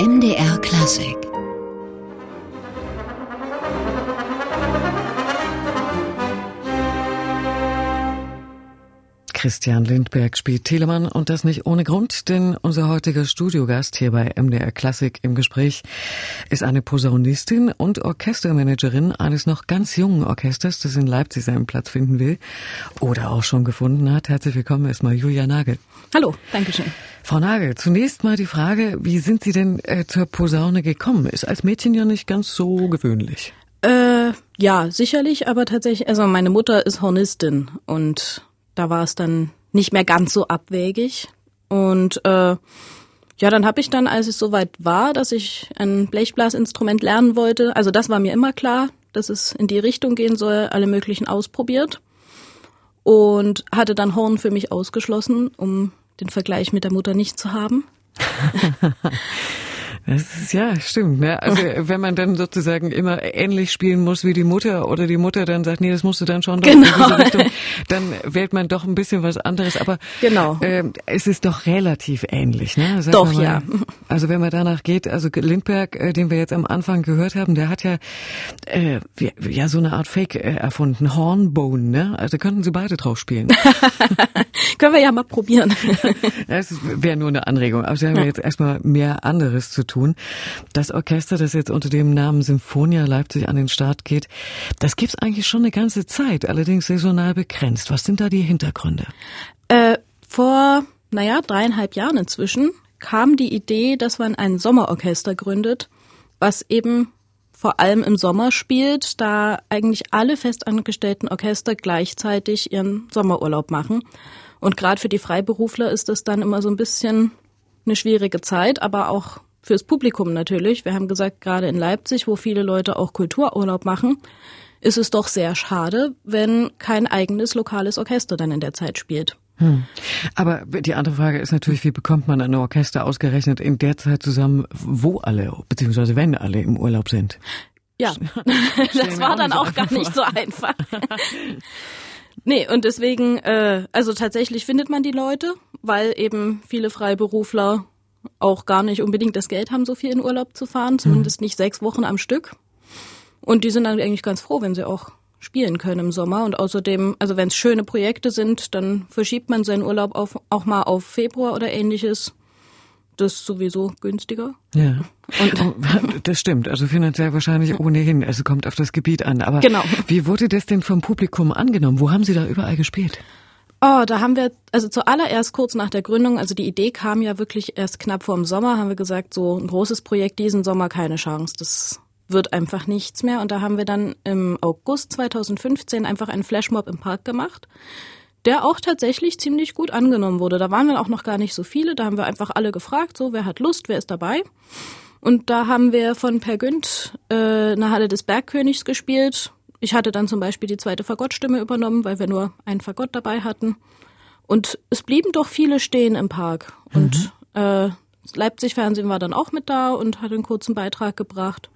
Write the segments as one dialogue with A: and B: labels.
A: MDR Klassik
B: Christian Lindberg spielt Telemann und das nicht ohne Grund, denn unser heutiger Studiogast hier bei MDR Klassik im Gespräch ist eine Posaunistin und Orchestermanagerin eines noch ganz jungen Orchesters, das in Leipzig seinen Platz finden will oder auch schon gefunden hat. Herzlich willkommen erstmal Julia Nagel.
C: Hallo, Dankeschön.
B: Frau Nagel, zunächst mal die Frage, wie sind Sie denn äh, zur Posaune gekommen? Ist als Mädchen ja nicht ganz so gewöhnlich.
C: Äh, ja, sicherlich, aber tatsächlich, also meine Mutter ist Hornistin und da war es dann nicht mehr ganz so abwegig. Und äh, ja, dann habe ich dann, als es soweit war, dass ich ein Blechblasinstrument lernen wollte, also das war mir immer klar, dass es in die Richtung gehen soll, alle möglichen ausprobiert und hatte dann Horn für mich ausgeschlossen, um den Vergleich mit der Mutter nicht zu haben.
B: Das ist, ja, stimmt. Ne? Also wenn man dann sozusagen immer ähnlich spielen muss wie die Mutter oder die Mutter dann sagt, nee, das musst du dann schon
C: genau. in diese Richtung,
B: dann wählt man doch ein bisschen was anderes. Aber
C: genau.
B: äh, es ist doch relativ ähnlich. Ne?
C: Sag doch, mal, ja.
B: Also wenn man danach geht, also Lindberg, äh, den wir jetzt am Anfang gehört haben, der hat ja äh, ja so eine Art Fake äh, erfunden, Hornbone. Ne? Also könnten Sie beide drauf spielen.
C: Können wir ja mal probieren.
B: Das wäre nur eine Anregung. Aber Sie haben ja jetzt erstmal mehr anderes zu tun. Das Orchester, das jetzt unter dem Namen Symphonia Leipzig an den Start geht, das gibt's eigentlich schon eine ganze Zeit, allerdings saisonal begrenzt. Was sind da die Hintergründe?
C: Äh, vor, naja, dreieinhalb Jahren inzwischen kam die Idee, dass man ein Sommerorchester gründet, was eben vor allem im Sommer spielt, da eigentlich alle festangestellten Orchester gleichzeitig ihren Sommerurlaub machen. Und gerade für die Freiberufler ist das dann immer so ein bisschen eine schwierige Zeit, aber auch fürs Publikum natürlich. Wir haben gesagt, gerade in Leipzig, wo viele Leute auch Kultururlaub machen, ist es doch sehr schade, wenn kein eigenes lokales Orchester dann in der Zeit spielt.
B: Hm. Aber die andere Frage ist natürlich, wie bekommt man ein Orchester ausgerechnet in der Zeit zusammen, wo alle, beziehungsweise wenn alle im Urlaub sind?
C: Ja, das war dann auch gar nicht so einfach. Nee, und deswegen, äh, also tatsächlich findet man die Leute, weil eben viele Freiberufler auch gar nicht unbedingt das Geld haben, so viel in Urlaub zu fahren, zumindest nicht sechs Wochen am Stück. Und die sind dann eigentlich ganz froh, wenn sie auch spielen können im Sommer. Und außerdem, also wenn es schöne Projekte sind, dann verschiebt man seinen Urlaub auf, auch mal auf Februar oder ähnliches. Das ist sowieso günstiger.
B: Ja. Und oh, das stimmt. Also finanziell wahrscheinlich ohnehin. Also kommt auf das Gebiet an. Aber
C: genau.
B: wie wurde das denn vom Publikum angenommen? Wo haben Sie da überall gespielt?
C: Oh, da haben wir, also zuallererst kurz nach der Gründung, also die Idee kam ja wirklich erst knapp vor dem Sommer, haben wir gesagt, so ein großes Projekt diesen Sommer keine Chance. Das wird einfach nichts mehr. Und da haben wir dann im August 2015 einfach einen Flashmob im Park gemacht, der auch tatsächlich ziemlich gut angenommen wurde. Da waren wir auch noch gar nicht so viele, da haben wir einfach alle gefragt, so wer hat Lust, wer ist dabei. Und da haben wir von Per Günd äh, eine Halle des Bergkönigs gespielt ich hatte dann zum Beispiel die zweite Fagottstimme übernommen, weil wir nur einen Fagott dabei hatten. Und es blieben doch viele stehen im Park. Mhm. Und äh, Leipzig Fernsehen war dann auch mit da und hat einen kurzen Beitrag gebracht.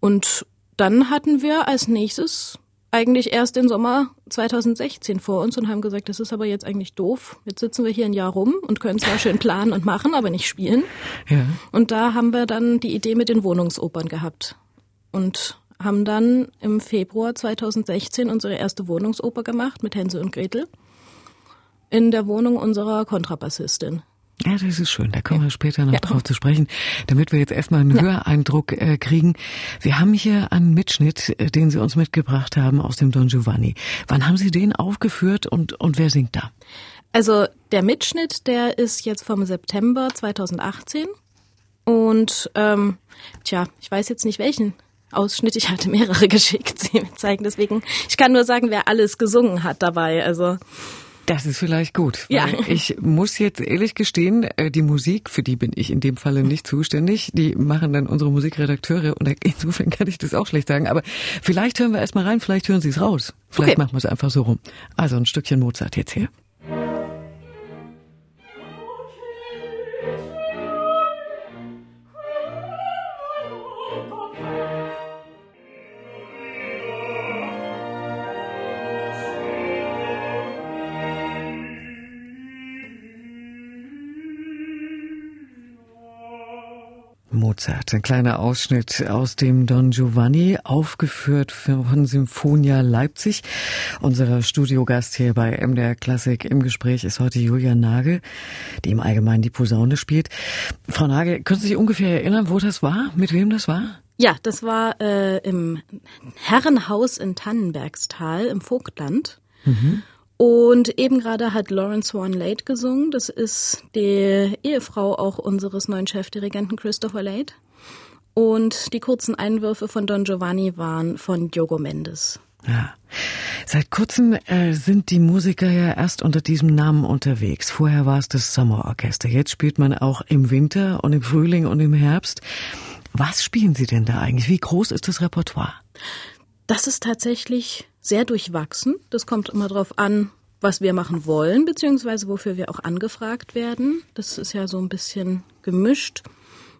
C: Und dann hatten wir als nächstes eigentlich erst den Sommer 2016 vor uns und haben gesagt, das ist aber jetzt eigentlich doof. Jetzt sitzen wir hier ein Jahr rum und können zwar schön planen und machen, aber nicht spielen.
B: Ja.
C: Und da haben wir dann die Idee mit den Wohnungsopern gehabt. Und haben dann im Februar 2016 unsere erste Wohnungsoper gemacht mit Hänsel und Gretel in der Wohnung unserer Kontrabassistin.
B: Ja, das ist schön. Da kommen wir später noch ja. drauf zu sprechen, damit wir jetzt erstmal einen ja. Höreindruck äh, kriegen. Wir haben hier einen Mitschnitt, äh, den Sie uns mitgebracht haben aus dem Don Giovanni. Wann haben Sie den aufgeführt und, und wer singt da?
C: Also der Mitschnitt, der ist jetzt vom September 2018 und ähm, tja, ich weiß jetzt nicht welchen Ausschnitt. Ich hatte mehrere geschickt, sie mir zeigen. Deswegen, ich kann nur sagen, wer alles gesungen hat dabei. Also
B: das ist vielleicht gut.
C: ja.
B: Ich muss jetzt ehrlich gestehen, äh, die Musik, für die bin ich in dem Falle nicht zuständig. Die machen dann unsere Musikredakteure und insofern kann ich das auch schlecht sagen. Aber vielleicht hören wir erstmal rein, vielleicht hören Sie es raus. Vielleicht
C: okay.
B: machen wir es einfach so rum. Also ein Stückchen Mozart jetzt hier. Mozart, ein kleiner Ausschnitt aus dem Don Giovanni, aufgeführt von Symphonia Leipzig. Unser Studiogast hier bei MDR Klassik im Gespräch ist heute Julia Nagel, die im Allgemeinen die Posaune spielt. Frau Nagel, können Sie sich ungefähr erinnern, wo das war? Mit wem das war?
C: Ja, das war äh, im Herrenhaus in Tannenbergstal im Vogtland. Mhm. Und eben gerade hat Lawrence Swan Late gesungen. Das ist die Ehefrau auch unseres neuen Chefdirigenten Christopher Late. Und die kurzen Einwürfe von Don Giovanni waren von Diogo Mendes.
B: Ja. Seit kurzem äh, sind die Musiker ja erst unter diesem Namen unterwegs. Vorher war es das Sommerorchester. Jetzt spielt man auch im Winter und im Frühling und im Herbst. Was spielen Sie denn da eigentlich? Wie groß ist das Repertoire?
C: Das ist tatsächlich sehr durchwachsen. Das kommt immer darauf an, was wir machen wollen, beziehungsweise wofür wir auch angefragt werden. Das ist ja so ein bisschen gemischt.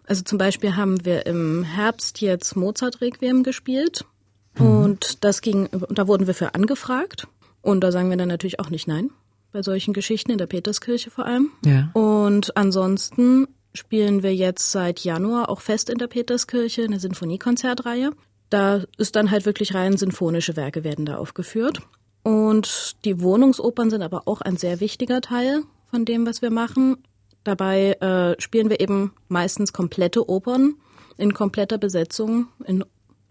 C: Also zum Beispiel haben wir im Herbst jetzt Mozart-Requiem gespielt. Mhm. Und das ging, da wurden wir für angefragt. Und da sagen wir dann natürlich auch nicht nein. Bei solchen Geschichten in der Peterskirche vor allem. Ja. Und ansonsten spielen wir jetzt seit Januar auch fest in der Peterskirche eine Sinfoniekonzertreihe. Da ist dann halt wirklich rein sinfonische Werke werden da aufgeführt. Und die Wohnungsopern sind aber auch ein sehr wichtiger Teil von dem, was wir machen. Dabei äh, spielen wir eben meistens komplette Opern in kompletter Besetzung in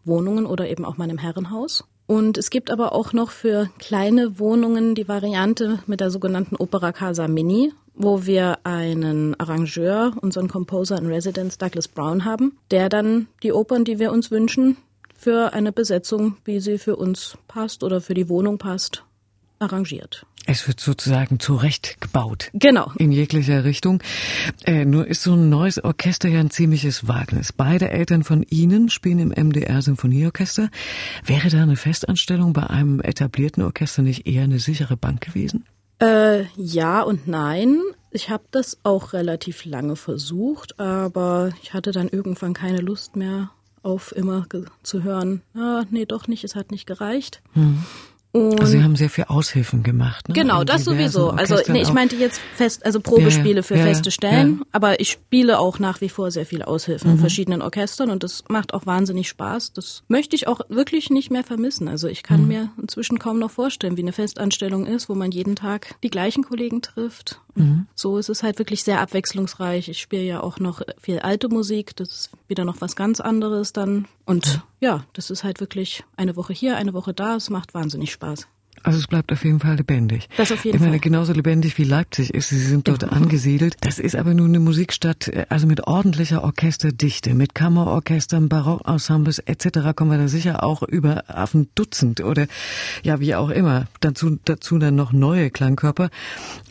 C: Wohnungen oder eben auch mal im Herrenhaus. Und es gibt aber auch noch für kleine Wohnungen die Variante mit der sogenannten Opera Casa Mini, wo wir einen Arrangeur, unseren Composer in Residence Douglas Brown haben, der dann die Opern, die wir uns wünschen, für eine Besetzung, wie sie für uns passt oder für die Wohnung passt, arrangiert.
B: Es wird sozusagen zurechtgebaut.
C: Genau.
B: In jeglicher Richtung. Äh, nur ist so ein neues Orchester ja ein ziemliches Wagnis. Beide Eltern von Ihnen spielen im MDR Symphonieorchester. Wäre da eine Festanstellung bei einem etablierten Orchester nicht eher eine sichere Bank gewesen?
C: Äh, ja und nein. Ich habe das auch relativ lange versucht, aber ich hatte dann irgendwann keine Lust mehr auf immer zu hören, ah, nee, doch nicht, es hat nicht gereicht.
B: Hm. Und also Sie haben sehr viel Aushilfen gemacht. Ne?
C: Genau, das sowieso. Also nee, ich meinte jetzt fest, also Probespiele ja, für ja, feste Stellen, ja. aber ich spiele auch nach wie vor sehr viel Aushilfen mhm. in verschiedenen Orchestern und das macht auch wahnsinnig Spaß. Das möchte ich auch wirklich nicht mehr vermissen. Also ich kann mhm. mir inzwischen kaum noch vorstellen, wie eine Festanstellung ist, wo man jeden Tag die gleichen Kollegen trifft. Mhm. So ist es halt wirklich sehr abwechslungsreich. Ich spiele ja auch noch viel alte Musik, das ist wieder noch was ganz anderes dann. Und ja, das ist halt wirklich eine Woche hier, eine Woche da. Es macht wahnsinnig Spaß.
B: Also es bleibt auf jeden Fall lebendig.
C: Das auf jeden
B: ich meine, Fall. genauso lebendig wie Leipzig ist. Sie sind dort genau. angesiedelt. Das ist aber nun eine Musikstadt, also mit ordentlicher Orchesterdichte, mit Kammerorchestern, Barockensembles etc. kommen wir da sicher auch über auf ein Dutzend oder ja, wie auch immer. Dazu, dazu dann noch neue Klangkörper.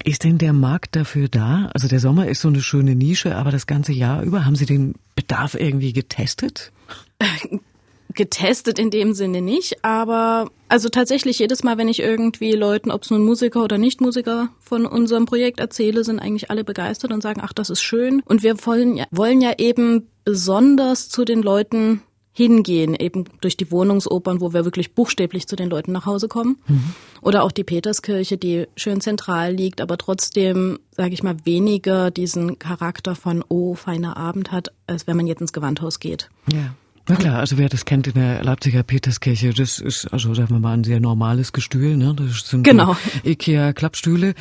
B: Ist denn der Markt dafür da? Also der Sommer ist so eine schöne Nische, aber das ganze Jahr über, haben Sie den Bedarf irgendwie getestet?
C: getestet in dem Sinne nicht, aber also tatsächlich jedes Mal, wenn ich irgendwie Leuten, ob es nun Musiker oder Nicht-Musiker von unserem Projekt erzähle, sind eigentlich alle begeistert und sagen, ach, das ist schön. Und wir wollen ja, wollen ja eben besonders zu den Leuten hingehen, eben durch die Wohnungsopern, wo wir wirklich buchstäblich zu den Leuten nach Hause kommen. Mhm. Oder auch die Peterskirche, die schön zentral liegt, aber trotzdem, sage ich mal, weniger diesen Charakter von, oh, feiner Abend hat, als wenn man jetzt ins Gewandhaus geht.
B: Ja. Na klar, also wer das kennt in der Leipziger Peterskirche, das ist also sagen wir mal ein sehr normales Gestühl, ne? Das sind
C: genau.
B: Ikea Klappstühle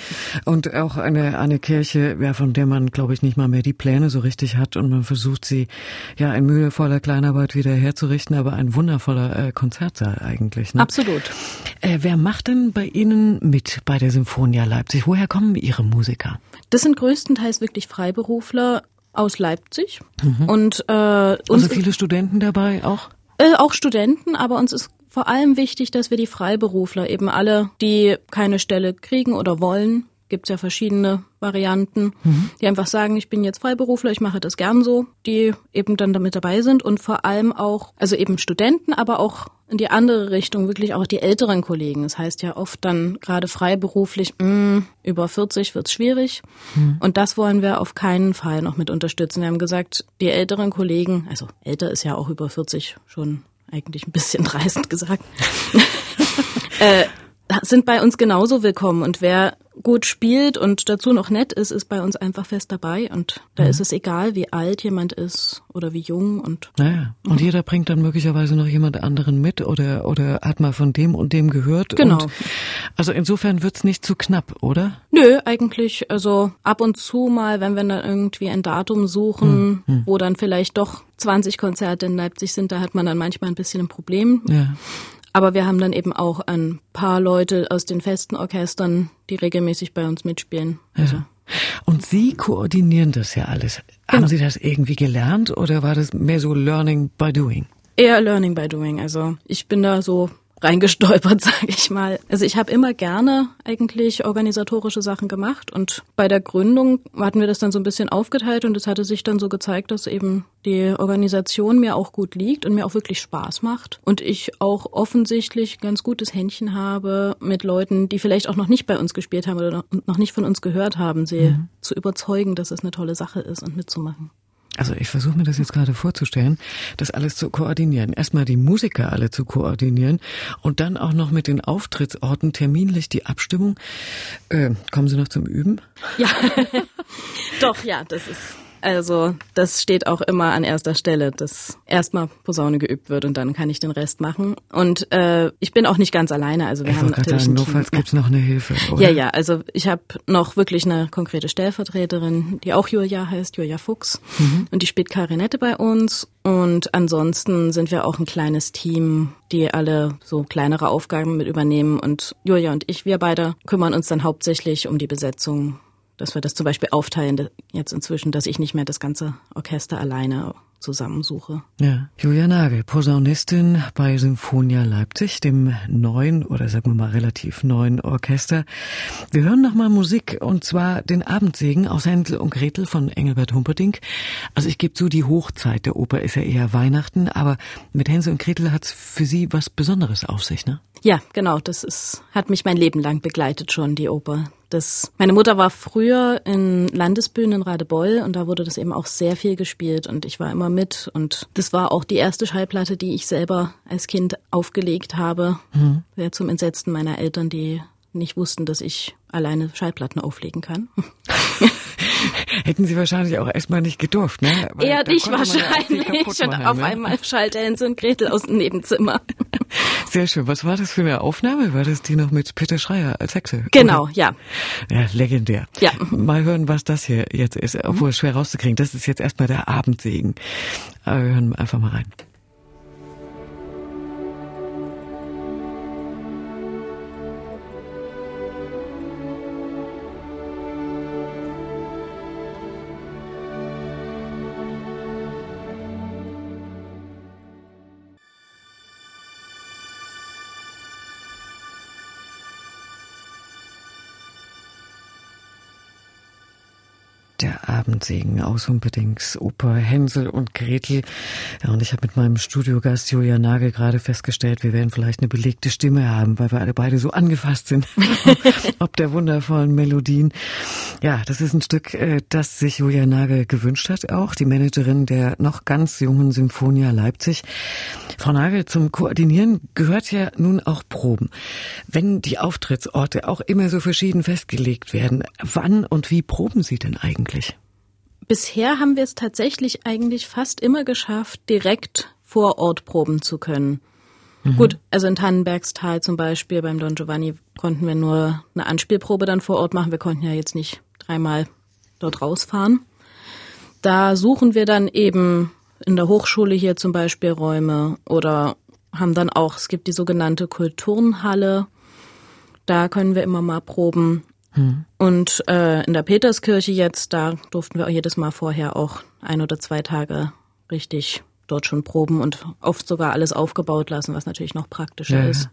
B: und auch eine eine Kirche, ja, von der man glaube ich nicht mal mehr die Pläne so richtig hat und man versucht sie ja in mühevoller Kleinarbeit wieder herzurichten, aber ein wundervoller äh, Konzertsaal eigentlich. Ne?
C: Absolut.
B: Äh, wer macht denn bei Ihnen mit bei der Symphonia Leipzig? Woher kommen Ihre Musiker?
C: Das sind größtenteils wirklich Freiberufler aus Leipzig. Mhm. Und äh,
B: uns also viele Studenten dabei auch?
C: Äh, auch Studenten, aber uns ist vor allem wichtig, dass wir die Freiberufler eben alle, die keine Stelle kriegen oder wollen, gibt's ja verschiedene Varianten, mhm. die einfach sagen, ich bin jetzt Freiberufler, ich mache das gern so, die eben dann damit dabei sind und vor allem auch, also eben Studenten, aber auch in die andere Richtung, wirklich auch die älteren Kollegen. Das heißt ja oft dann gerade freiberuflich, mh, mm, über 40 wird's schwierig. Mhm. Und das wollen wir auf keinen Fall noch mit unterstützen. Wir haben gesagt, die älteren Kollegen, also älter ist ja auch über 40 schon eigentlich ein bisschen dreist gesagt, äh, sind bei uns genauso willkommen. Und wer gut spielt und dazu noch nett ist, ist bei uns einfach fest dabei und da mhm. ist es egal, wie alt jemand ist oder wie jung und.
B: Naja. Und mhm. jeder bringt dann möglicherweise noch jemand anderen mit oder, oder hat mal von dem und dem gehört.
C: Genau.
B: Also insofern wird's nicht zu knapp, oder?
C: Nö, eigentlich, also ab und zu mal, wenn wir dann irgendwie ein Datum suchen, mhm. wo dann vielleicht doch 20 Konzerte in Leipzig sind, da hat man dann manchmal ein bisschen ein Problem.
B: Ja.
C: Aber wir haben dann eben auch ein paar Leute aus den festen Orchestern, die regelmäßig bei uns mitspielen.
B: Also. Ja. Und Sie koordinieren das ja alles. Genau. Haben Sie das irgendwie gelernt oder war das mehr so Learning by Doing?
C: Eher Learning by Doing. Also ich bin da so reingestolpert, sage ich mal. Also ich habe immer gerne eigentlich organisatorische Sachen gemacht und bei der Gründung hatten wir das dann so ein bisschen aufgeteilt und es hatte sich dann so gezeigt, dass eben die Organisation mir auch gut liegt und mir auch wirklich Spaß macht und ich auch offensichtlich ganz gutes Händchen habe mit Leuten, die vielleicht auch noch nicht bei uns gespielt haben oder noch nicht von uns gehört haben, sie mhm. zu überzeugen, dass es eine tolle Sache ist und mitzumachen.
B: Also ich versuche mir das jetzt gerade vorzustellen, das alles zu koordinieren. Erstmal die Musiker alle zu koordinieren und dann auch noch mit den Auftrittsorten terminlich die Abstimmung. Äh, kommen Sie noch zum Üben?
C: Ja, doch, ja, das ist also das steht auch immer an erster Stelle, dass erstmal Posaune geübt wird und dann kann ich den Rest machen. Und äh, ich bin auch nicht ganz alleine. Also wir ich haben natürlich
B: sagen, notfalls gibt's noch eine Hilfe. Oder?
C: Ja, ja. Also ich habe noch wirklich eine konkrete Stellvertreterin, die auch Julia heißt, Julia Fuchs, mhm. und die spielt Klarinette bei uns. Und ansonsten sind wir auch ein kleines Team, die alle so kleinere Aufgaben mit übernehmen. Und Julia und ich, wir beide kümmern uns dann hauptsächlich um die Besetzung dass wir das zum Beispiel aufteilen jetzt inzwischen, dass ich nicht mehr das ganze Orchester alleine zusammensuche.
B: Ja, Julia Nagel, Posaunistin bei Symphonia Leipzig, dem neuen oder sagen wir mal relativ neuen Orchester. Wir hören noch mal Musik und zwar den Abendsegen aus Hänsel und Gretel von Engelbert Humperdinck. Also ich gebe zu, die Hochzeit der Oper ist ja eher Weihnachten, aber mit Hänsel und Gretel hat's für Sie was Besonderes auf sich, ne?
C: Ja, genau, das ist hat mich mein Leben lang begleitet schon die Oper. Das, meine Mutter war früher in Landesbühnen in Radebeul und da wurde das eben auch sehr viel gespielt und ich war immer mit und das war auch die erste Schallplatte, die ich selber als Kind aufgelegt habe, mhm. ja, zum Entsetzen meiner Eltern, die nicht wussten, dass ich alleine Schallplatten auflegen kann.
B: Hätten Sie wahrscheinlich auch erstmal nicht gedurft, ne?
C: Weil Eher nicht wahrscheinlich. und auf ne? einmal schallte Hänsel und Gretel aus dem Nebenzimmer.
B: Sehr schön. Was war das für eine Aufnahme? War das die noch mit Peter Schreier als Hexe?
C: Genau, oder? ja.
B: Ja, legendär.
C: Ja.
B: Mal hören, was das hier jetzt ist, obwohl schwer rauszukriegen. Das ist jetzt erstmal der Abendsegen. Aber wir hören einfach mal rein. Abendsegen aus Humperdings Oper Hänsel und Gretel. Ja, und ich habe mit meinem Studiogast Julia Nagel gerade festgestellt, wir werden vielleicht eine belegte Stimme haben, weil wir alle beide so angefasst sind, ob der wundervollen Melodien. Ja, das ist ein Stück, äh, das sich Julia Nagel gewünscht hat, auch die Managerin der noch ganz jungen Symphonia Leipzig. Frau Nagel, zum Koordinieren gehört ja nun auch Proben. Wenn die Auftrittsorte auch immer so verschieden festgelegt werden, wann und wie proben Sie denn eigentlich?
C: Bisher haben wir es tatsächlich eigentlich fast immer geschafft, direkt vor Ort proben zu können. Mhm. Gut, also in Tannenbergstal zum Beispiel beim Don Giovanni konnten wir nur eine Anspielprobe dann vor Ort machen. Wir konnten ja jetzt nicht dreimal dort rausfahren. Da suchen wir dann eben in der Hochschule hier zum Beispiel Räume oder haben dann auch, es gibt die sogenannte Kulturnhalle. Da können wir immer mal proben. Hm. Und äh, in der Peterskirche jetzt, da durften wir jedes Mal vorher auch ein oder zwei Tage richtig dort schon proben und oft sogar alles aufgebaut lassen, was natürlich noch praktischer ja. ist.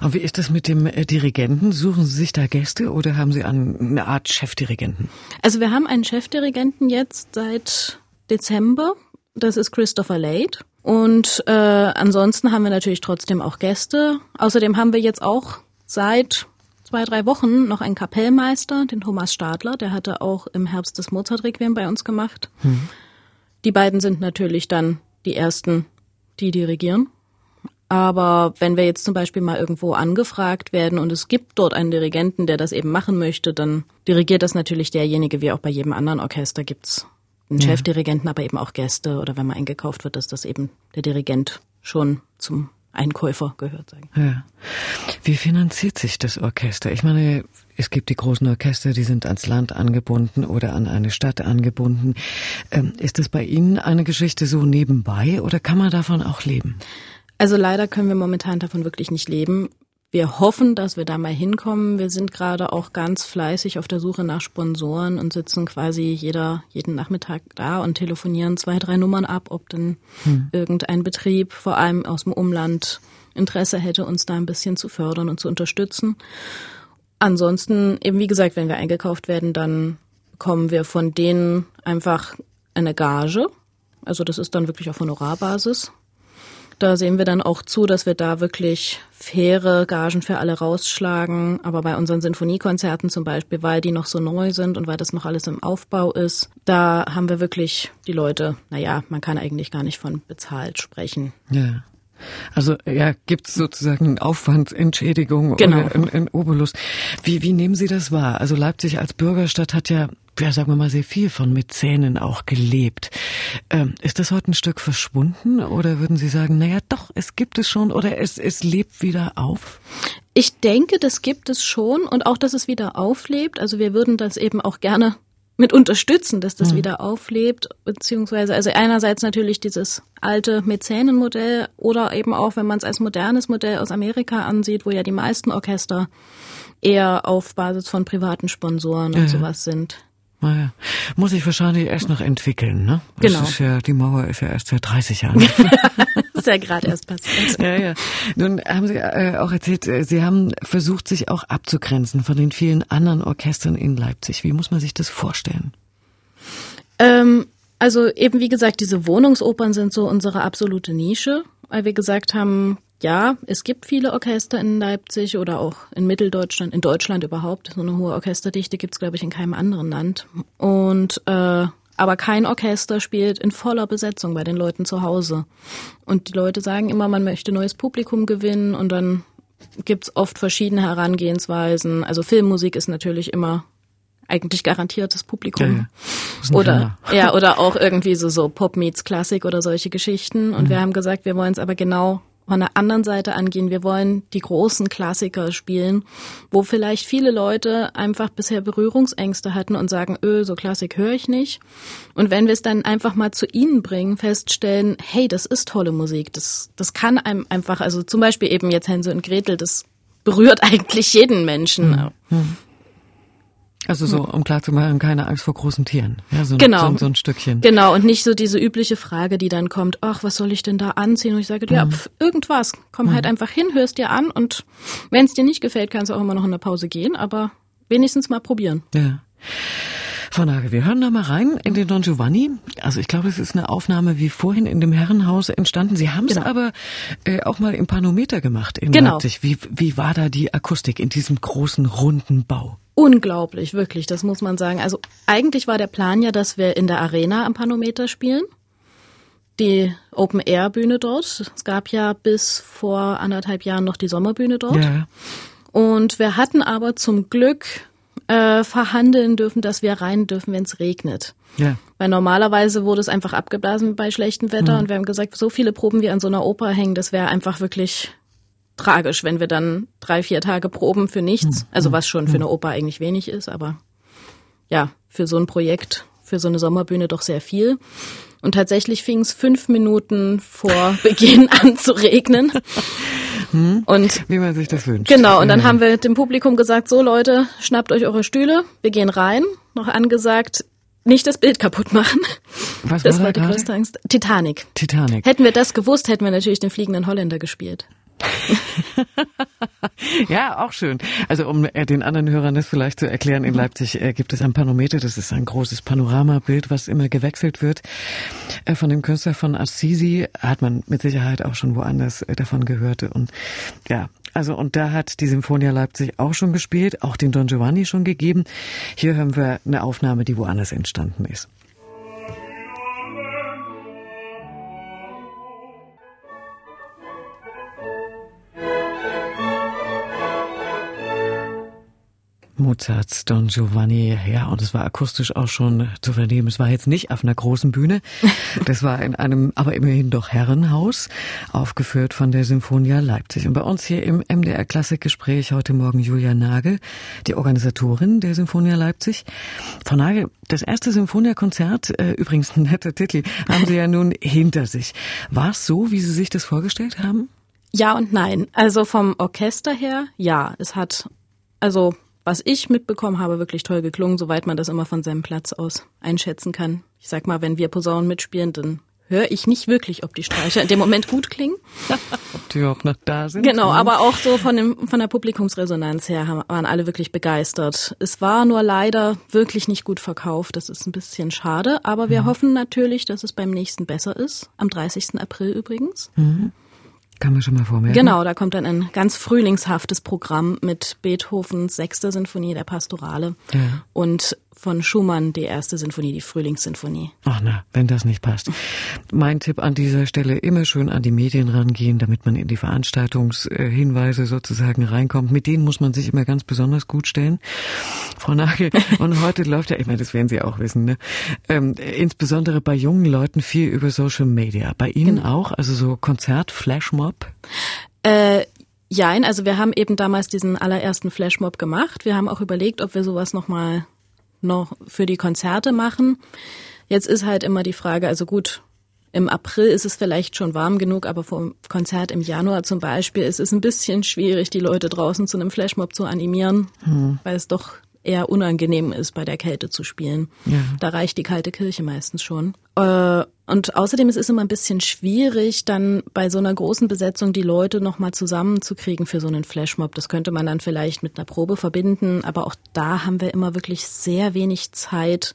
B: Und wie ist das mit dem äh, Dirigenten? Suchen Sie sich da Gäste oder haben Sie eine Art Chefdirigenten?
C: Also wir haben einen Chefdirigenten jetzt seit Dezember. Das ist Christopher Lade. Und äh, ansonsten haben wir natürlich trotzdem auch Gäste. Außerdem haben wir jetzt auch seit zwei, drei Wochen noch einen Kapellmeister, den Thomas Stadler, der hatte auch im Herbst das Mozart-Requiem bei uns gemacht. Hm. Die beiden sind natürlich dann die ersten, die dirigieren. Aber wenn wir jetzt zum Beispiel mal irgendwo angefragt werden und es gibt dort einen Dirigenten, der das eben machen möchte, dann dirigiert das natürlich derjenige, wie auch bei jedem anderen Orchester gibt's einen ja. Chefdirigenten, aber eben auch Gäste oder wenn man eingekauft wird, dass das eben der Dirigent schon zum Einkäufer gehört. Sagen.
B: Ja. Wie finanziert sich das Orchester? Ich meine, es gibt die großen Orchester, die sind ans Land angebunden oder an eine Stadt angebunden. Ähm, ist das bei Ihnen eine Geschichte so nebenbei oder kann man davon auch leben?
C: Also leider können wir momentan davon wirklich nicht leben. Wir hoffen, dass wir da mal hinkommen. Wir sind gerade auch ganz fleißig auf der Suche nach Sponsoren und sitzen quasi jeder, jeden Nachmittag da und telefonieren zwei, drei Nummern ab, ob denn hm. irgendein Betrieb, vor allem aus dem Umland, Interesse hätte, uns da ein bisschen zu fördern und zu unterstützen. Ansonsten, eben wie gesagt, wenn wir eingekauft werden, dann bekommen wir von denen einfach eine Gage. Also das ist dann wirklich auf Honorarbasis. Da sehen wir dann auch zu, dass wir da wirklich faire Gagen für alle rausschlagen. Aber bei unseren Sinfoniekonzerten zum Beispiel, weil die noch so neu sind und weil das noch alles im Aufbau ist, da haben wir wirklich die Leute, naja, man kann eigentlich gar nicht von bezahlt sprechen.
B: Ja. Also ja, gibt es sozusagen Aufwandsentschädigung genau. oder in, in Obolus. Wie, wie nehmen Sie das wahr? Also Leipzig als Bürgerstadt hat ja ja, sagen wir mal, sehr viel von Mäzenen auch gelebt. Ähm, ist das heute ein Stück verschwunden oder würden Sie sagen, naja, doch, es gibt es schon oder es, es lebt wieder auf?
C: Ich denke, das gibt es schon und auch, dass es wieder auflebt. Also wir würden das eben auch gerne mit unterstützen, dass das mhm. wieder auflebt, beziehungsweise also einerseits natürlich dieses alte Mäzenenmodell oder eben auch, wenn man es als modernes Modell aus Amerika ansieht, wo ja die meisten Orchester eher auf Basis von privaten Sponsoren und ja. sowas sind.
B: Naja, muss ich wahrscheinlich erst noch entwickeln, ne?
C: Genau.
B: ist ja, die Mauer ist ja erst seit 30 Jahren.
C: ist ja gerade erst passiert.
B: Ja, ja. Nun haben Sie äh, auch erzählt, äh, Sie haben versucht, sich auch abzugrenzen von den vielen anderen Orchestern in Leipzig. Wie muss man sich das vorstellen?
C: Ähm, also eben wie gesagt, diese Wohnungsopern sind so unsere absolute Nische, weil wir gesagt haben, ja, es gibt viele Orchester in Leipzig oder auch in Mitteldeutschland, in Deutschland überhaupt. So eine hohe Orchesterdichte gibt's glaube ich, in keinem anderen Land. Und äh, aber kein Orchester spielt in voller Besetzung bei den Leuten zu Hause. Und die Leute sagen immer, man möchte neues Publikum gewinnen und dann gibt's oft verschiedene Herangehensweisen. Also Filmmusik ist natürlich immer eigentlich garantiertes Publikum. Ja, ja. Oder ja, oder auch irgendwie so so Pop meets Klassik oder solche Geschichten. Und mhm. wir haben gesagt, wir wollen es aber genau von der anderen Seite angehen. Wir wollen die großen Klassiker spielen, wo vielleicht viele Leute einfach bisher Berührungsängste hatten und sagen, öh, so Klassik höre ich nicht. Und wenn wir es dann einfach mal zu ihnen bringen, feststellen, hey, das ist tolle Musik. Das, das kann einem einfach, also zum Beispiel eben jetzt Hänsel und Gretel, das berührt eigentlich jeden Menschen. Mhm.
B: Also so, um klar zu machen, keine Angst vor großen Tieren. Ja, so,
C: genau.
B: so, so ein Stückchen.
C: Genau, und nicht so diese übliche Frage, die dann kommt, ach, was soll ich denn da anziehen? Und ich sage, ja, mhm. pf, irgendwas. Komm mhm. halt einfach hin, hörst dir an und wenn es dir nicht gefällt, kannst du auch immer noch in der Pause gehen, aber wenigstens mal probieren.
B: Ja. Frau Nagel, wir hören da mal rein in den Don Giovanni. Also ich glaube, es ist eine Aufnahme wie vorhin in dem Herrenhaus entstanden. Sie haben es genau. aber äh, auch mal im Panometer gemacht in genau. Leipzig. Wie, wie war da die Akustik in diesem großen, runden Bau?
C: Unglaublich, wirklich, das muss man sagen. Also eigentlich war der Plan ja, dass wir in der Arena am Panometer spielen. Die Open-Air-Bühne dort. Es gab ja bis vor anderthalb Jahren noch die Sommerbühne dort. Ja. Und wir hatten aber zum Glück äh, verhandeln dürfen, dass wir rein dürfen, wenn es regnet. Ja. Weil normalerweise wurde es einfach abgeblasen bei schlechtem Wetter mhm. und wir haben gesagt, so viele Proben wie an so einer Oper hängen, das wäre einfach wirklich tragisch, wenn wir dann drei, vier Tage proben für nichts. Hm. Also was schon für hm. eine Oper eigentlich wenig ist, aber ja, für so ein Projekt, für so eine Sommerbühne doch sehr viel. Und tatsächlich fing es fünf Minuten vor Beginn an zu regnen.
B: Hm, und wie man sich das wünscht.
C: Genau, und dann ja. haben wir dem Publikum gesagt, so Leute, schnappt euch eure Stühle, wir gehen rein. Noch angesagt, nicht das Bild kaputt machen.
B: Was
C: das
B: war,
C: war die größte Angst. Titanic.
B: Titanic.
C: Hätten wir das gewusst, hätten wir natürlich den fliegenden Holländer gespielt.
B: ja, auch schön. Also um äh, den anderen Hörern das vielleicht zu erklären, in mhm. Leipzig äh, gibt es ein Panometer, das ist ein großes Panoramabild, was immer gewechselt wird. Äh, von dem Künstler von Assisi hat man mit Sicherheit auch schon woanders davon gehört. Und ja, also und da hat die Symphonia Leipzig auch schon gespielt, auch den Don Giovanni schon gegeben. Hier hören wir eine Aufnahme, die woanders entstanden ist. Mozarts Don Giovanni. Ja, und es war akustisch auch schon zu vernehmen. Es war jetzt nicht auf einer großen Bühne. Das war in einem, aber immerhin doch Herrenhaus, aufgeführt von der Sinfonia Leipzig. Und bei uns hier im MDR Klassikgespräch heute Morgen Julia Nagel, die Organisatorin der Sinfonia Leipzig. Frau Nagel, das erste Sinfonia-Konzert, äh, übrigens ein netter Titel, haben Sie ja nun hinter sich. War es so, wie Sie sich das vorgestellt haben?
C: Ja und nein. Also vom Orchester her, ja. Es hat, also was ich mitbekommen habe, wirklich toll geklungen, soweit man das immer von seinem Platz aus einschätzen kann. Ich sag mal, wenn wir Posaunen mitspielen, dann höre ich nicht wirklich, ob die Streicher in dem Moment gut klingen.
B: ob die überhaupt noch da sind.
C: Genau, aber auch so von, dem, von der Publikumsresonanz her waren alle wirklich begeistert. Es war nur leider wirklich nicht gut verkauft. Das ist ein bisschen schade, aber wir mhm. hoffen natürlich, dass es beim nächsten besser ist. Am 30. April übrigens.
B: Mhm. Kann man schon mal vormerken.
C: Genau, da kommt dann ein ganz frühlingshaftes Programm mit Beethovens sechster Sinfonie der Pastorale ja. und von Schumann die erste Sinfonie, die Frühlingssinfonie.
B: Ach na, wenn das nicht passt. Mein Tipp an dieser Stelle, immer schön an die Medien rangehen, damit man in die Veranstaltungshinweise sozusagen reinkommt. Mit denen muss man sich immer ganz besonders gut stellen. Frau Nagel, und heute läuft ja, ich meine, das werden Sie auch wissen, ne? Ähm, insbesondere bei jungen Leuten viel über Social Media. Bei Ihnen genau. auch? Also so Konzert, Flashmob?
C: Äh, Jein, also wir haben eben damals diesen allerersten Flashmob gemacht. Wir haben auch überlegt, ob wir sowas nochmal noch für die Konzerte machen. Jetzt ist halt immer die Frage, also gut, im April ist es vielleicht schon warm genug, aber vor Konzert im Januar zum Beispiel ist es ein bisschen schwierig, die Leute draußen zu einem Flashmob zu animieren, hm. weil es doch eher unangenehm ist, bei der Kälte zu spielen. Ja. Da reicht die kalte Kirche meistens schon. Äh, und außerdem ist es immer ein bisschen schwierig, dann bei so einer großen Besetzung die Leute nochmal zusammenzukriegen für so einen Flashmob. Das könnte man dann vielleicht mit einer Probe verbinden, aber auch da haben wir immer wirklich sehr wenig Zeit,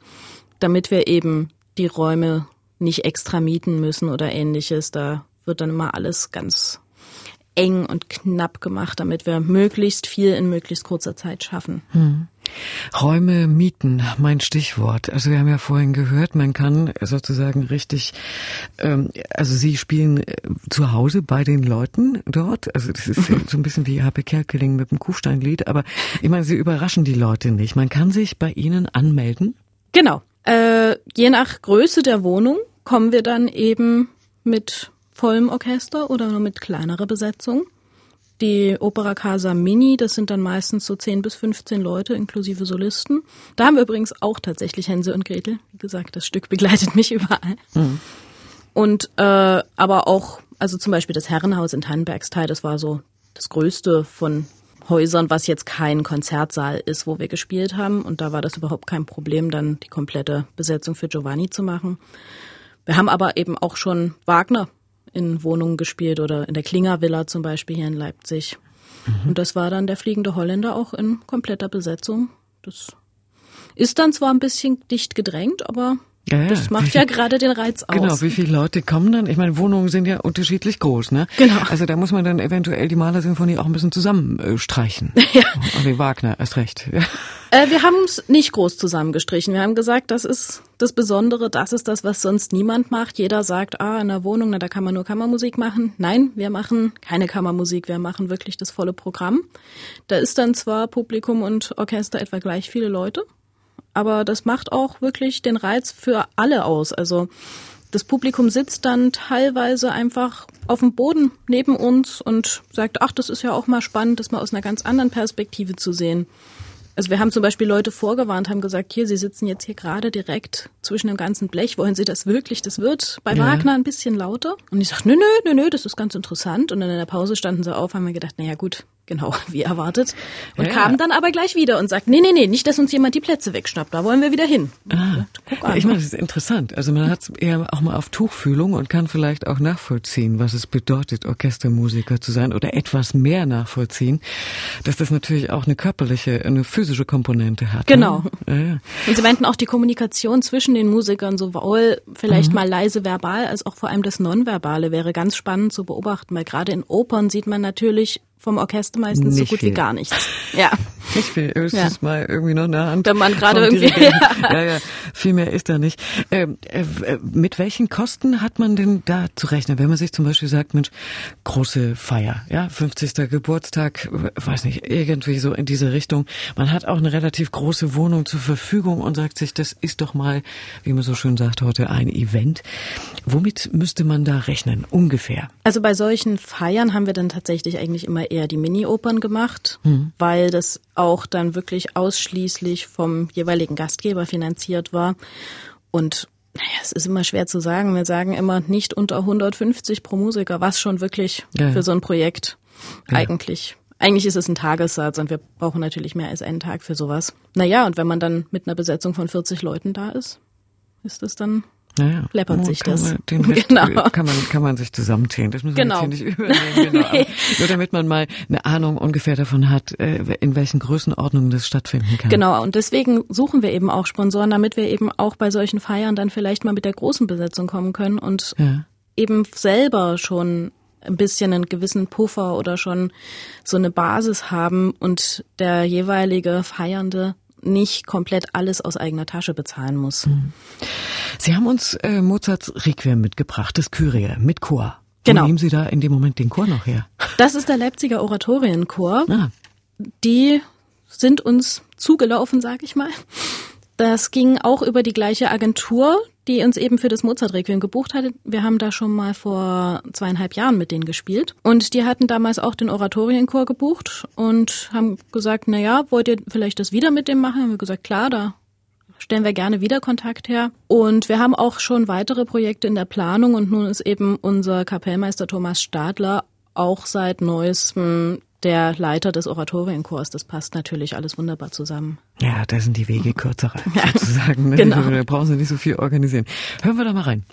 C: damit wir eben die Räume nicht extra mieten müssen oder ähnliches. Da wird dann immer alles ganz eng und knapp gemacht, damit wir möglichst viel in möglichst kurzer Zeit schaffen. Hm.
B: Räume mieten, mein Stichwort. Also wir haben ja vorhin gehört, man kann sozusagen richtig, ähm, also Sie spielen äh, zu Hause bei den Leuten dort. Also das ist so ein bisschen wie Habe Kerkeling mit dem Kufsteinlied, aber ich meine, Sie überraschen die Leute nicht. Man kann sich bei Ihnen anmelden.
C: Genau. Äh, je nach Größe der Wohnung kommen wir dann eben mit vollem Orchester oder nur mit kleinerer Besetzung. Die Opera Casa Mini, das sind dann meistens so 10 bis 15 Leute inklusive Solisten. Da haben wir übrigens auch tatsächlich Hänsel und Gretel. Wie gesagt, das Stück begleitet mich überall. Mhm. Und äh, aber auch, also zum Beispiel das Herrenhaus in Tannenbergsteil, das war so das größte von Häusern, was jetzt kein Konzertsaal ist, wo wir gespielt haben. Und da war das überhaupt kein Problem, dann die komplette Besetzung für Giovanni zu machen. Wir haben aber eben auch schon Wagner in Wohnungen gespielt oder in der Klinger Villa zum Beispiel hier in Leipzig. Mhm. Und das war dann der fliegende Holländer auch in kompletter Besetzung. Das ist dann zwar ein bisschen dicht gedrängt, aber ja, ja. Das macht viel, ja gerade den Reiz aus.
B: Genau, wie viele Leute kommen dann? Ich meine, Wohnungen sind ja unterschiedlich groß, ne?
C: Genau.
B: Also da muss man dann eventuell die Malersinfonie auch ein bisschen zusammenstreichen. Ja. Und die Wagner, erst recht. Ja.
C: Äh, wir haben es nicht groß zusammengestrichen. Wir haben gesagt, das ist das Besondere, das ist das, was sonst niemand macht. Jeder sagt, ah, in der Wohnung, na, da kann man nur Kammermusik machen. Nein, wir machen keine Kammermusik, wir machen wirklich das volle Programm. Da ist dann zwar Publikum und Orchester etwa gleich viele Leute, aber das macht auch wirklich den Reiz für alle aus. Also das Publikum sitzt dann teilweise einfach auf dem Boden neben uns und sagt, ach, das ist ja auch mal spannend, das mal aus einer ganz anderen Perspektive zu sehen. Also wir haben zum Beispiel Leute vorgewarnt, haben gesagt, hier, Sie sitzen jetzt hier gerade direkt zwischen dem ganzen Blech, wollen Sie das wirklich? Das wird bei ja. Wagner ein bisschen lauter. Und ich sagte, nö, nö, nö, nö, das ist ganz interessant. Und dann in der Pause standen sie auf, haben wir gedacht, naja gut, genau, wie erwartet. Und ja. kamen dann aber gleich wieder und sagten, nee, nee, nee, nicht, dass uns jemand die Plätze wegschnappt, da wollen wir wieder hin.
B: Ah. Guck an. Ich meine, das ist interessant. Also man hat eher auch mal auf Tuchfühlung und kann vielleicht auch nachvollziehen, was es bedeutet, Orchestermusiker zu sein oder etwas mehr nachvollziehen, dass das natürlich auch eine körperliche, eine physische Komponente hat.
C: Ne? Genau. Ne? Ja. Und sie meinten auch die Kommunikation zwischen den Musikern, sowohl vielleicht mhm. mal leise verbal, als auch vor allem das Nonverbale wäre ganz spannend zu beobachten, weil gerade in Opern sieht man natürlich vom Orchester meistens
B: Nicht
C: so gut
B: viel.
C: wie gar nichts. Ja.
B: Ich will höchstens
C: Ja.
B: mal irgendwie noch eine Hand.
C: Wenn man gerade irgendwie-
B: Dirigenten. Ja, ja, viel mehr ist da nicht. Ähm, äh, äh, mit welchen Kosten hat man denn da zu rechnen, wenn man sich zum Beispiel sagt, Mensch, große Feier, ja, 50. Geburtstag, weiß nicht, irgendwie so in diese Richtung. Man hat auch eine relativ große Wohnung zur Verfügung und sagt sich, das ist doch mal, wie man so schön sagt heute, ein Event. Womit müsste man da rechnen, ungefähr?
C: Also bei solchen Feiern haben wir dann tatsächlich eigentlich immer eher die Mini-Opern gemacht, weil das auch dann wirklich ausschließlich vom jeweiligen Gastgeber finanziert war. Und naja, es ist immer schwer zu sagen. Wir sagen immer nicht unter 150 pro Musiker, was schon wirklich
B: Ja, ja.
C: für so ein Projekt
B: Ja.
C: eigentlich. Eigentlich ist es ein Tagessatz und wir brauchen natürlich mehr als einen Tag für sowas. Naja, und wenn man dann mit einer Besetzung von 40 Leuten da ist, ist es dann
B: Naja,
C: Läppert
B: oh,
C: sich das.
B: Man, Rest
C: Genau.
B: kann man kann man sich zusammenzählen. Das müssen
C: Genau.
B: wir jetzt hier nicht übernehmen. Genau. Aber nur damit man mal eine Ahnung ungefähr davon hat, äh, in welchen Größenordnungen das stattfinden kann.
C: Genau, und deswegen suchen wir eben auch Sponsoren, damit wir eben auch bei solchen Feiern dann vielleicht mal mit der großen Besetzung kommen können und
B: Ja.
C: eben selber schon ein bisschen einen gewissen Puffer oder schon so eine Basis haben und der jeweilige Feiernde nicht komplett alles aus eigener Tasche bezahlen muss.
B: Sie haben uns äh, Mozarts Requiem mitgebracht, das Kyrie mit Chor.
C: Genau.
B: Wo nehmen Sie da in dem Moment den Chor noch her?
C: Das ist der Leipziger Oratorienchor.
B: Ah,
C: die sind uns zugelaufen, sag ich mal. Das ging auch über die gleiche Agentur, die uns eben für das Mozart-Requiem gebucht hatte. Wir haben da schon mal vor zweieinhalb Jahren mit denen gespielt. Und die hatten damals auch den Oratorienchor gebucht und haben gesagt, na ja, wollt ihr vielleicht das wieder mit dem machen? Haben wir gesagt, klar, da stellen wir gerne wieder Kontakt her. Und wir haben auch schon weitere Projekte in der Planung und nun ist eben unser Kapellmeister Thomas Stadler auch seit neuestem der Leiter des Oratorienchors. Das passt natürlich alles wunderbar zusammen.
B: ja, da sind die Wege kürzer sozusagen. Ne?
C: Genau.
B: Da brauchen Sie nicht so viel organisieren. Hören wir da mal rein.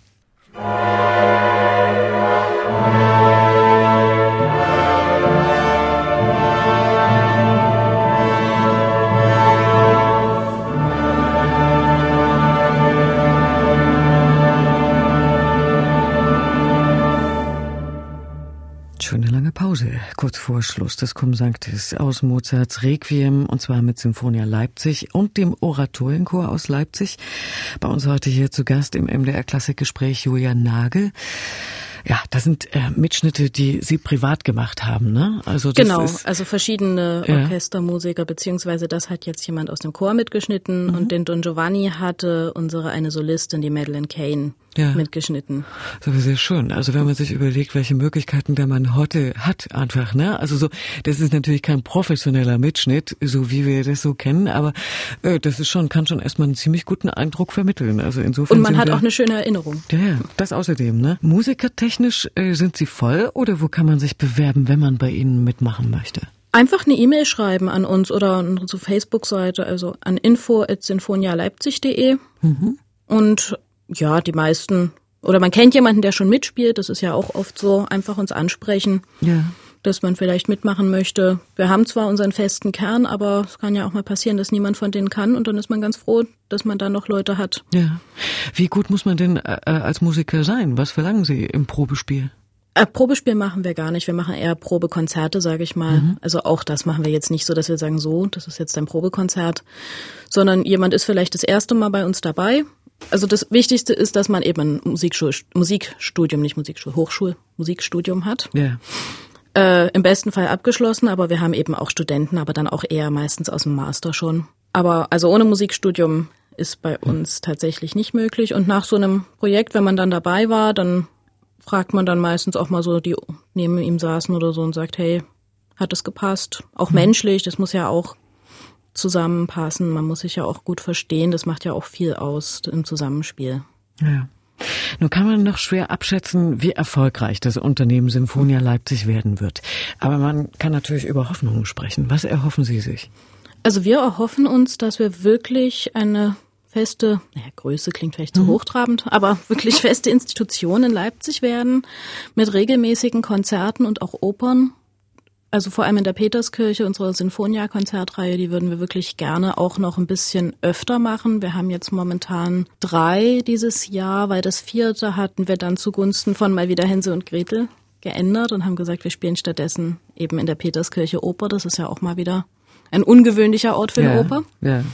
B: Schöne lange Pause, kurz vor Schluss des Cum Sanctis aus Mozarts Requiem und zwar mit Symphonia Leipzig und dem Oratorienchor aus Leipzig. Bei uns heute hier zu Gast im MDR Klassikgespräch Julian Nagel. Ja, das sind äh, Mitschnitte, die Sie privat gemacht haben, ne? Also das
C: Genau,
B: ist,
C: also verschiedene
B: Ja.
C: Orchestermusiker, beziehungsweise das hat jetzt jemand aus dem Chor mitgeschnitten
B: Mhm.
C: und den Don Giovanni hatte unsere eine Solistin, die Madeleine Kane,
B: Ja.
C: mitgeschnitten.
B: Das ist sehr schön. Also wenn man sich überlegt, welche Möglichkeiten der man heute hat, einfach, ne? Also so, das ist natürlich kein professioneller Mitschnitt, so wie wir das so kennen, aber äh, das ist schon, kann schon erstmal einen ziemlich guten Eindruck vermitteln. Also insofern.
C: Und man hat
B: wir-
C: auch eine schöne Erinnerung.
B: Ja, ja, das außerdem, ne? Musikertechnisch äh, sind Sie voll oder wo kann man sich bewerben, wenn man bei Ihnen mitmachen möchte?
C: Einfach eine E-Mail schreiben an uns oder an unsere Facebook-Seite, also an info.sinfonialeipzig.de.
B: Mhm.
C: Und ja, die meisten, oder man kennt jemanden, der schon mitspielt, das ist ja auch oft so, einfach uns ansprechen,
B: Ja.
C: dass man vielleicht mitmachen möchte. Wir haben zwar unseren festen Kern, aber es kann ja auch mal passieren, dass niemand von denen kann und dann ist man ganz froh, dass man da noch Leute hat.
B: Ja. Wie gut muss man denn äh, äh, als Musiker sein? Was verlangen Sie im Probespiel?
C: Äh, Probespiel machen wir gar nicht. Wir machen eher Probekonzerte, sage ich mal.
B: Mhm.
C: Also auch das machen wir jetzt nicht so, dass wir sagen, so, das ist jetzt ein Probekonzert, sondern jemand ist vielleicht das erste Mal bei uns dabei. Also das Wichtigste ist, dass man eben ein Musikschul Musikstudium, nicht Musikschul, Hochschul, Musikstudium hat.
B: Ja.
C: Äh, Im besten Fall abgeschlossen, aber wir haben eben auch Studenten, aber dann auch eher meistens aus dem Master schon. Aber also ohne Musikstudium ist bei uns tatsächlich nicht möglich. Und nach so einem Projekt, wenn man dann dabei war, dann fragt man dann meistens auch mal so, die neben ihm saßen oder so und sagt, hey, hat es gepasst? Auch menschlich, das muss ja auch zusammenpassen. Man muss sich ja auch gut verstehen. Das macht ja auch viel aus im Zusammenspiel.
B: Ja. Nun kann man noch schwer abschätzen, wie erfolgreich das Unternehmen Symphonia Leipzig werden wird. Aber man kann natürlich über Hoffnungen sprechen. Was erhoffen Sie sich?
C: Also wir erhoffen uns, dass wir wirklich eine feste, naja, Größe klingt vielleicht zu hochtrabend, aber wirklich feste Institution in Leipzig werden, mit regelmäßigen Konzerten und auch Opern. Also vor allem in der Peterskirche, unsere Sinfonia-Konzertreihe, die würden wir wirklich gerne auch noch ein bisschen öfter machen. Wir haben jetzt momentan drei dieses Jahr, weil das vierte hatten wir dann zugunsten von mal wieder Hänsel und Gretel geändert und haben gesagt, wir spielen stattdessen eben in der Peterskirche Oper. Das ist ja auch mal wieder ein ungewöhnlicher Ort für eine
B: ja,
C: Oper.
B: Ja.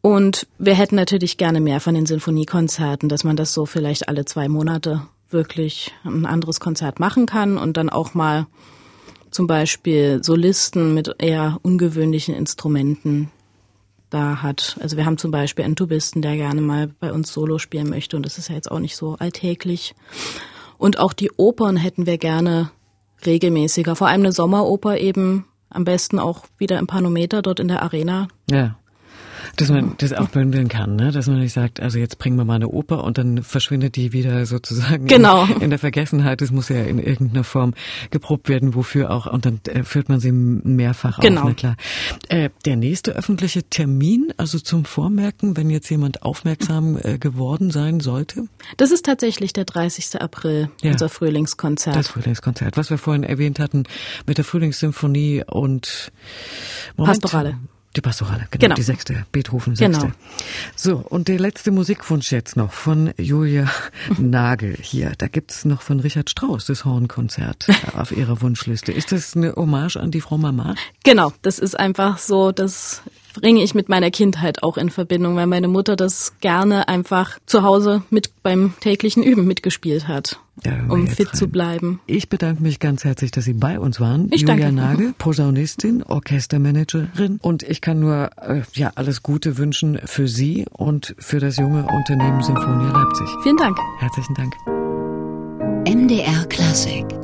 C: Und wir hätten natürlich gerne mehr von den Sinfoniekonzerten, dass man das so vielleicht alle zwei Monate wirklich ein anderes Konzert machen kann und dann auch mal zum Beispiel Solisten mit eher ungewöhnlichen Instrumenten da hat. Also wir haben zum Beispiel einen Tubisten, der gerne mal bei uns Solo spielen möchte und das ist ja jetzt auch nicht so alltäglich. Und auch die Opern hätten wir gerne regelmäßiger. Vor allem eine Sommeroper eben am besten auch wieder im Panometer dort in der Arena.
B: Ja. Dass man das auch bündeln kann, ne? Dass man nicht sagt, also jetzt bringen wir mal eine Oper und dann verschwindet die wieder sozusagen
C: genau.
B: in, in der Vergessenheit. Es muss ja in irgendeiner Form geprobt werden, wofür auch, und dann äh, führt man sie mehrfach
C: genau.
B: auf, na klar. Äh, der nächste öffentliche Termin, also zum Vormerken, wenn jetzt jemand aufmerksam äh, geworden sein sollte?
C: Das ist tatsächlich der 30. April, ja. unser Frühlingskonzert.
B: Das Frühlingskonzert, was wir vorhin erwähnt hatten mit der Frühlingssymphonie und
C: Moment, Pastorale.
B: Die Pastorale, genau,
C: genau.
B: die sechste, Beethoven sechste.
C: Genau.
B: So, und der letzte Musikwunsch jetzt noch von Julia Nagel hier. Da gibt's noch von Richard Strauss das Hornkonzert auf ihrer Wunschliste. Ist das eine Hommage an die Frau Mama?
C: Genau, das ist einfach so, das bringe ich mit meiner Kindheit auch in Verbindung, weil meine Mutter das gerne einfach zu Hause mit beim täglichen Üben mitgespielt hat, um fit rein. zu bleiben.
B: Ich bedanke mich ganz herzlich, dass Sie bei uns waren.
C: Ich
B: Julia
C: danke.
B: Nagel, Posaunistin, Orchestermanagerin und ich kann nur äh, ja alles Gute wünschen für Sie und für das junge Unternehmen Symphonia Leipzig.
C: Vielen Dank.
B: Herzlichen Dank.
A: MDR Klassik